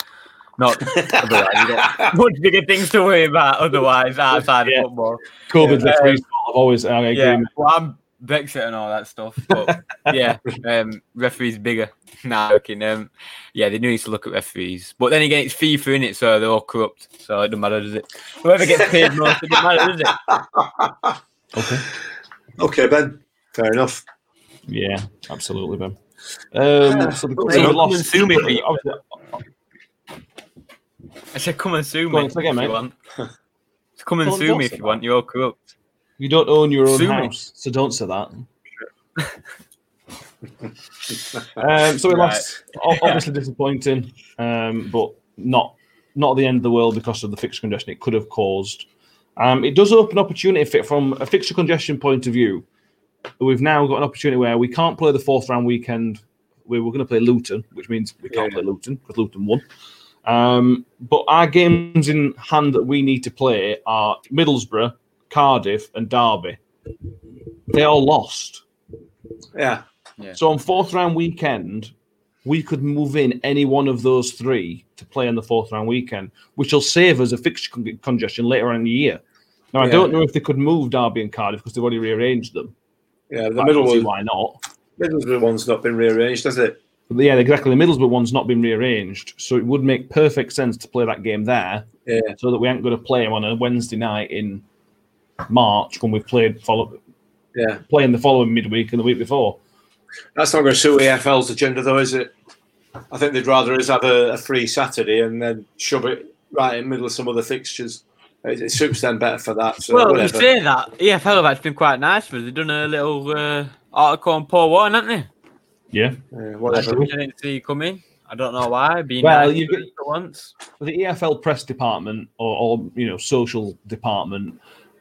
[SPEAKER 3] Not otherwise. You got much bigger things to worry about otherwise outside
[SPEAKER 2] Yeah.
[SPEAKER 3] of football.
[SPEAKER 2] COVID
[SPEAKER 3] Yeah.
[SPEAKER 2] referees have always I agree.
[SPEAKER 3] Yeah, well, I'm Brexit and all that stuff, but yeah, um, referees bigger. Nah, okay, um, yeah, they do need to look at referees, but then again, it's FIFA in it, so they're all corrupt, so it doesn't matter, does it? Whoever gets paid most, it doesn't matter, does it?
[SPEAKER 2] Okay.
[SPEAKER 4] okay, Ben. Fair enough.
[SPEAKER 2] Yeah, absolutely, Ben. Um, so the,
[SPEAKER 4] Well,
[SPEAKER 2] so we
[SPEAKER 3] come
[SPEAKER 2] lost.
[SPEAKER 3] and sue me, Pete.
[SPEAKER 2] obviously-
[SPEAKER 3] I said, come and sue
[SPEAKER 2] Go
[SPEAKER 3] me
[SPEAKER 2] on, say again,
[SPEAKER 3] if you
[SPEAKER 2] mate.
[SPEAKER 3] want. Come and sue me if you want. You're all corrupt.
[SPEAKER 2] You don't own your own
[SPEAKER 3] me.
[SPEAKER 2] house, so don't say that. um, so we lost. Obviously disappointing, um, but not not the end of the world because of the fixture congestion it could have caused. Um, it does open opportunity from a fixture congestion point of view. We've now got an opportunity where we can't play the fourth round weekend. We were going to play Luton, which means we can't
[SPEAKER 4] Yeah.
[SPEAKER 2] play Luton because Luton won. Um, but our games in hand that we need to play are Middlesbrough, Cardiff, and Derby. They all lost.
[SPEAKER 4] Yeah.
[SPEAKER 2] So on fourth round weekend, we could move in any one of those three to play on the fourth round weekend, which will save us a fixture con- congestion later on in the year. Now I
[SPEAKER 4] Yeah.
[SPEAKER 2] don't know if they could move Derby and Cardiff because they've already rearranged them.
[SPEAKER 4] Yeah. The
[SPEAKER 2] I
[SPEAKER 4] middle one,
[SPEAKER 2] why not?
[SPEAKER 4] Middlesbrough one's not been rearranged, has it?
[SPEAKER 2] But yeah, exactly. The Middlesbrough one's not been rearranged, so it would make perfect sense to play that game there,
[SPEAKER 4] Yeah.
[SPEAKER 2] so that we aren't going to play them on a Wednesday night in March when we've played follow
[SPEAKER 4] Yeah.
[SPEAKER 2] playing the following midweek and the week before.
[SPEAKER 4] That's not going to suit EFL's agenda, though, is it? I think they'd rather us have a, a free Saturday and then shove it right in the middle of some other fixtures. It, it suits them better for that. So
[SPEAKER 3] well,
[SPEAKER 4] whatever.
[SPEAKER 3] you say that. EFL have actually been quite nice for us. They've done a little uh, article on Paul Warne, haven't they?
[SPEAKER 2] Yeah.
[SPEAKER 4] Yeah, whatever.
[SPEAKER 3] Which I didn't see coming. I don't know why. Being
[SPEAKER 2] Well,
[SPEAKER 3] nice
[SPEAKER 2] you
[SPEAKER 3] for
[SPEAKER 2] get-
[SPEAKER 3] once.
[SPEAKER 2] the EFL press department or, or you know social department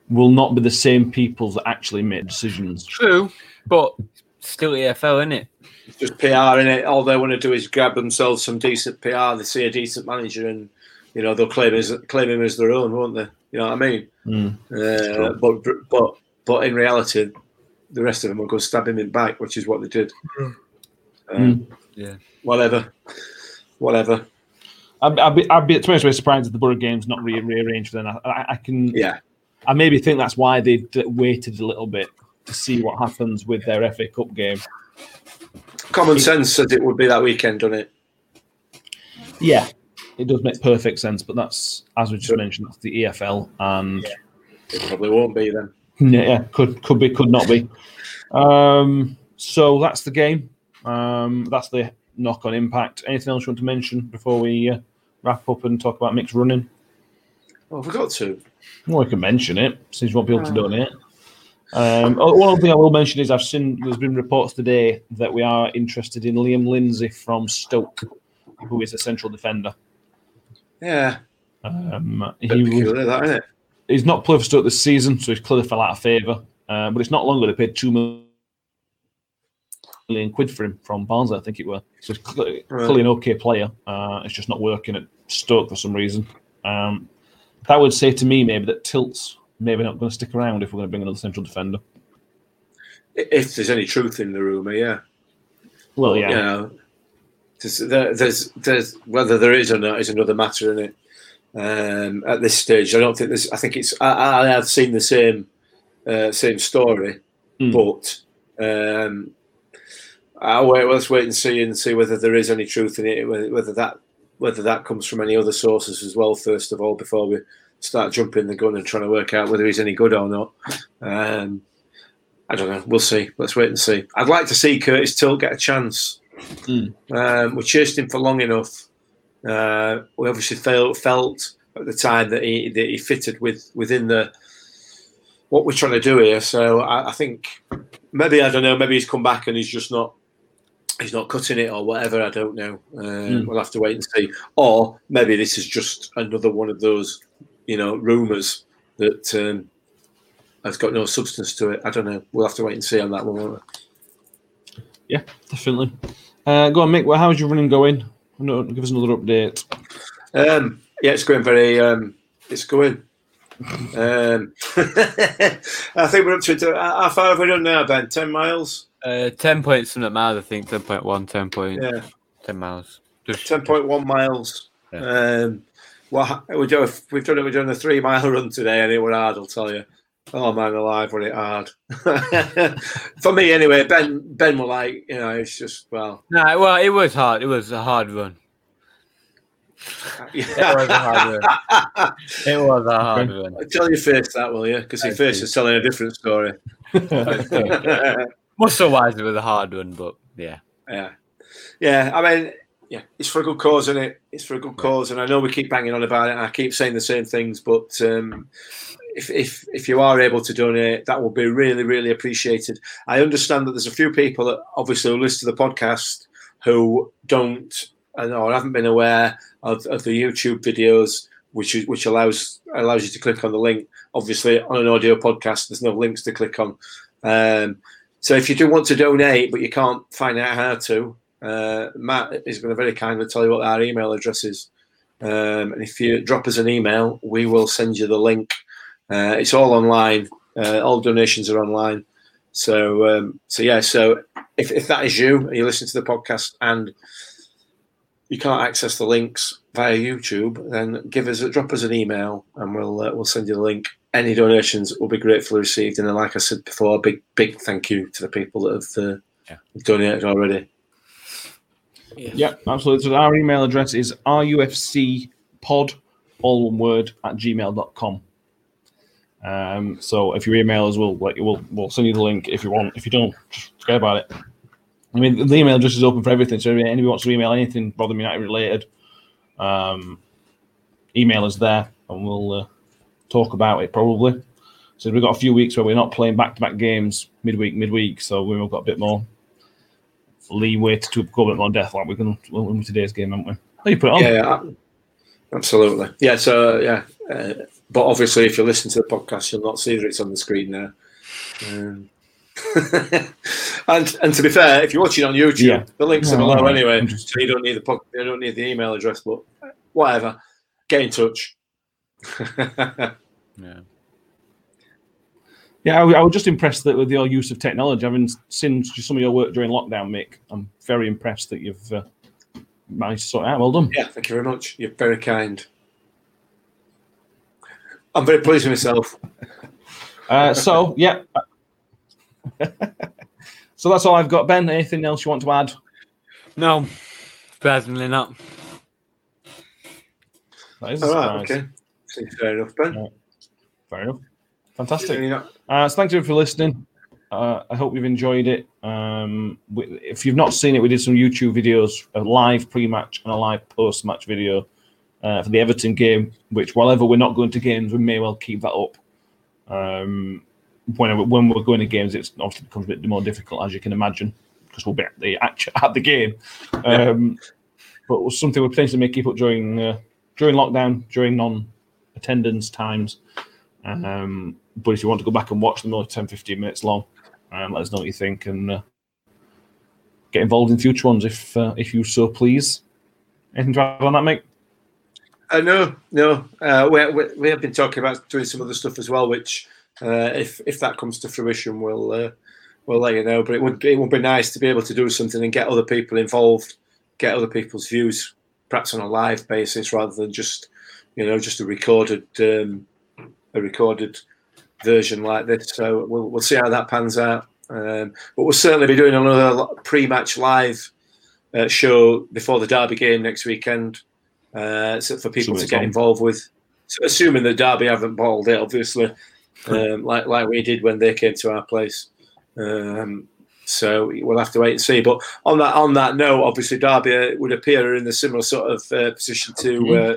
[SPEAKER 2] will not be the same people that actually make decisions.
[SPEAKER 3] True, but still EFL, isn't it?
[SPEAKER 4] It's just PR in it. All they want to do is grab themselves some decent PR. They see a decent manager, and you know they'll claim his, claim him as their own, won't they? You know what I mean?
[SPEAKER 2] Mm.
[SPEAKER 4] Uh, but but but in reality, the rest of them will go stab him in the back, which is what they did. Um,
[SPEAKER 3] Yeah.
[SPEAKER 4] Whatever, whatever.
[SPEAKER 2] I'd, I'd be, I'd be, to be honest, surprised if the Borough game's not re- rearranged. Then I, I, I can,
[SPEAKER 4] Yeah,
[SPEAKER 2] I maybe think that's why they waited a little bit to see what happens with their FA Cup game.
[SPEAKER 4] common sense says it would be that weekend, doesn't it?
[SPEAKER 2] Yeah, it does make perfect sense, but that's as we just mentioned, that's the EFL, and
[SPEAKER 4] It probably won't be then.
[SPEAKER 2] Yeah, yeah, could could be, could not be. Um, so that's the game. Um, that's the knock-on impact. Anything else you want to mention before we uh, wrap up and talk about mixed running?
[SPEAKER 4] Oh, I forgot to.
[SPEAKER 2] Well, we can mention it since you won't be able to donate. Um, oh, one other thing I will mention is I've seen there's been reports today that we are interested in Liam Lindsay from Stoke, who is a central defender.
[SPEAKER 4] Yeah,
[SPEAKER 2] Um, he
[SPEAKER 4] bit
[SPEAKER 2] was,
[SPEAKER 4] peculiar, that isn't it?
[SPEAKER 2] he's not played for Stoke this season, so he's clearly fell out of favour. Uh, but it's not long ago they paid two million quid for him from Barnsley, I think it was. So he's clearly, clearly an okay player. Uh, it's just not working at Stoke for some reason. Um, that would say to me maybe that Tilt's maybe not going to stick around if we're going to bring another central defender.
[SPEAKER 4] If there's any truth in the rumor, yeah.
[SPEAKER 2] Well, yeah.
[SPEAKER 4] You know, there's, there- there's, there's whether there is or not is another matter in it. Um, at this stage, I don't think there's. I think it's. I, I have seen the same, uh, same story,
[SPEAKER 2] Hmm.
[SPEAKER 4] but um, I'll wait. Let's wait and see and see whether there is any truth in it. Whether, whether that whether that comes from any other sources as well. First of all, before we start jumping the gun and trying to work out whether he's any good or not. Um, I don't know. We'll see. Let's wait and see. I'd like to see Curtis Tilt get a chance.
[SPEAKER 2] Hmm.
[SPEAKER 4] Um, we chased him for long enough. Uh, we obviously felt felt at the time that he that he fitted with within the what we're trying to do here. So I, I think maybe I don't know. Maybe he's come back and he's just not he's not cutting it or whatever. I don't know. Uh, We'll have to wait and see. Or maybe this is just another one of those you know rumours that um, has got no substance to it. I don't know. We'll have to wait and see on that one. won't we?
[SPEAKER 2] Yeah, definitely. Uh, go on, Mick. Well, how's your running going? Give us another update.
[SPEAKER 4] Um, yeah, it's going very. Um, it's going. Um, I think we're up to it. uh, How far have we done now, Ben? Ten miles.
[SPEAKER 3] Uh, 10 points from the miles, I think. 10.1, 10 point,
[SPEAKER 4] Yeah,
[SPEAKER 3] 10 miles. Just
[SPEAKER 4] ten point one miles. Um, well, we do. We've done it. We've done a three mile run today, and it was hard. I'll tell you. Oh man, alive, was it hard? For me, anyway. Ben, Ben will like. You know, it's just well.
[SPEAKER 3] No, well, it was hard. It was a hard run. It was a hard run. It was a hard run.
[SPEAKER 4] Tell your face that, will you? Because your face is telling a different story.
[SPEAKER 3] Muscle wise, it was a hard one, but yeah.
[SPEAKER 4] Yeah, yeah. I mean, yeah, it's for a good cause, isn't it? It's for a good cause, and I know we keep banging on about it, and I keep saying the same things. But um, if if if you are able to donate, that will be really really appreciated. I understand that there's a few people that obviously who listen to the podcast who don't and or haven't been aware of, of the YouTube videos, which is, which allows allows you to click on the link. Obviously, on an audio podcast, there's no links to click on. Um, so if you do want to donate, but you can't find out how to, uh, Matt is going to very kindly tell you what our email address is. Um, and if you drop us an email, we will send you the link. Uh, it's all online. Uh, all donations are online. So, um, so yeah. So if, if that is you, and you listen to the podcast and you can't access the links via YouTube, then give us a, drop us an email and we'll uh, we'll send you the link. Any donations will be gratefully received, and then, like I said before, a big big thank you to the people that have uh,
[SPEAKER 3] Yeah.
[SPEAKER 4] donated already.
[SPEAKER 2] Yeah, absolutely. So our email address is rufcpod, all one word, at gmail.com. Um, so if you email us, we'll, like, we'll, we'll send you the link if you want. If you don't, just forget about it. I mean, the email address is open for everything. So if anybody wants to email anything Rotherham United related, um, email us there and we'll uh, talk about it probably. So we've got a few weeks where we're not playing back-to-back games midweek, midweek. So we've got a bit more leeway to go a bit more depth like we're going to win today's game, haven't we? Oh, you put it on.
[SPEAKER 4] Yeah, absolutely. Yeah, so yeah, uh, but obviously, if you listen to the podcast, you'll not see that it's on the screen there. Um, and and to be fair, if you're watching on YouTube,
[SPEAKER 2] Yeah.
[SPEAKER 4] the links are below anyway, so you don't need the po- you don't need the email address, but whatever, get in touch.
[SPEAKER 3] Yeah.
[SPEAKER 2] Yeah, I, was- I was just impressed that with your use of technology. Having seen some of your work during lockdown, Mick, I'm very impressed that you've uh, managed to sort it out. Well done.
[SPEAKER 4] yeah, thank you very much. You're very kind. I'm very pleased with myself.
[SPEAKER 2] Uh, so, yeah. so that's all I've got. Ben, anything else you want to add?
[SPEAKER 3] No, surprisingly not.
[SPEAKER 2] That is
[SPEAKER 4] all right, okay. Seems fair enough, Ben.
[SPEAKER 2] Yeah. Fair enough. Fantastic.
[SPEAKER 4] You're
[SPEAKER 2] Uh, so thank you for listening. Uh, I hope you've enjoyed it. Um, we, if you've not seen it, we did some YouTube videos, a live pre-match and a live post-match video uh, for the Everton game. Which, while ever we're not going to games, we may well keep that up. Um, when when we're going to games, it's obviously becomes a bit more difficult, as you can imagine, because we'll be at the act- at the game. Um, but it was something we potentially may keep up during uh, during lockdown, during non-attendance times. Um, but if you want to go back and watch them, only 10, 15 minutes long, um, let us know what you think and uh, get involved in future ones if uh, if you so please. Anything to add on that, mate?
[SPEAKER 4] Uh, no, no. Uh, we, we, we have been talking about doing some other stuff as well, which uh, if if that comes to fruition, we'll uh, we'll let you know. But it would it would be nice to be able to do something and get other people involved, get other people's views, perhaps on a live basis rather than just you know just a recorded um, a recorded version like this. So we'll we'll see how that pans out. Um, but we'll certainly be doing another pre-match live uh, show before the Derby game next weekend uh, so for people to get
[SPEAKER 2] on.
[SPEAKER 4] involved with. So assuming that Derby haven't bottled it, obviously, um, like like we did when they came to our place. Um, so we'll have to wait and see. But on that on that note, obviously Derby would appear in the similar sort of uh, position to uh,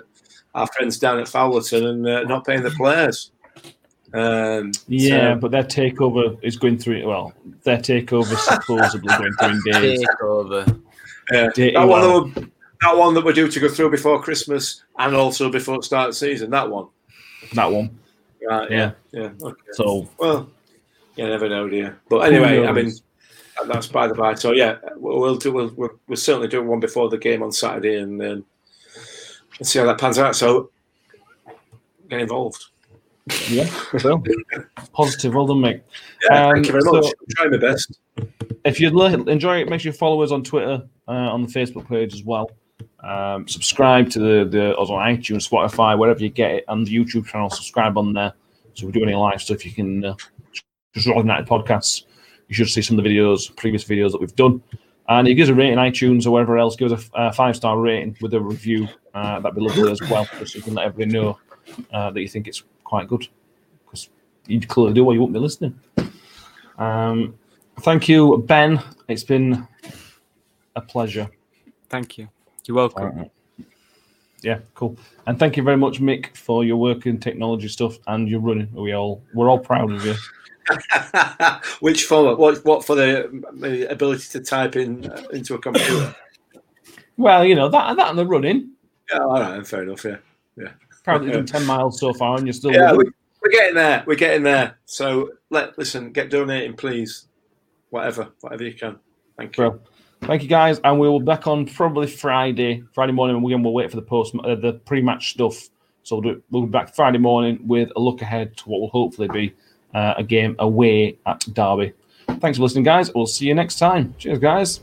[SPEAKER 4] our friends down at Fowlerton and uh, not paying the players. Um,
[SPEAKER 2] Yeah,
[SPEAKER 4] so-
[SPEAKER 2] but their takeover is going through. Well, their takeover is supposedly going through in days.
[SPEAKER 3] Takeover.
[SPEAKER 4] Yeah,
[SPEAKER 2] Dirty
[SPEAKER 4] that one,
[SPEAKER 2] well.
[SPEAKER 4] that, were, that one that we're due to go through before Christmas and also before the start of the season. That one.
[SPEAKER 2] That one.
[SPEAKER 4] Right,
[SPEAKER 2] Yeah.
[SPEAKER 4] yeah. Okay.
[SPEAKER 2] So
[SPEAKER 4] Well, you never know, do you? But anyway, I mean, that's by the by. So yeah, we'll we'll do. We'll, we'll, we'll certainly do one before the game on Saturday and um, and see how that pans out. So get involved.
[SPEAKER 2] yeah, so positive. Well done, mate.
[SPEAKER 4] Yeah,
[SPEAKER 2] Um,
[SPEAKER 4] thank you very
[SPEAKER 2] so-
[SPEAKER 4] much. Trying my best.
[SPEAKER 2] If you enjoy it, make sure you follow us on Twitter, uh, on the Facebook page as well. Um, subscribe to the the us on iTunes, Spotify, wherever you get it, and the YouTube channel. Subscribe on there. So we do any live stuff, you can uh, just Rock United podcasts. You should see some of the videos, previous videos that we've done. And you give us a rating in iTunes or wherever else, give us a uh, five star rating with a review. Uh, that'd be lovely as well, just so you can let everybody know uh, that you think it's quite good. Because you clearly do, or you wouldn't be listening. Um, thank you, Ben. It's been a pleasure.
[SPEAKER 3] Thank you. You're welcome.
[SPEAKER 2] Uh, yeah, cool. And thank you very much, Mick, for your work in technology stuff and your running. We all we're all proud of you.
[SPEAKER 4] Which format? What what for the uh, ability to type in uh, into a computer?
[SPEAKER 2] Well, you know that that and the running.
[SPEAKER 4] Yeah, all right, fair enough. Yeah, yeah.
[SPEAKER 2] Apparently, done ten miles so far, and you're still.
[SPEAKER 4] yeah, we, we're getting there. We're getting there. So let listen, get donating, please. Whatever, whatever you can. Thank you.
[SPEAKER 2] Bro. Thank you, guys, and we will be back on probably Friday, Friday morning. and We'll, we'll wait for the post, uh, the pre-match stuff. So we'll, do, we'll be back Friday morning with a look ahead to what will hopefully be uh, a game away at Derby. Thanks for listening, guys. We'll see you next time. Cheers, guys.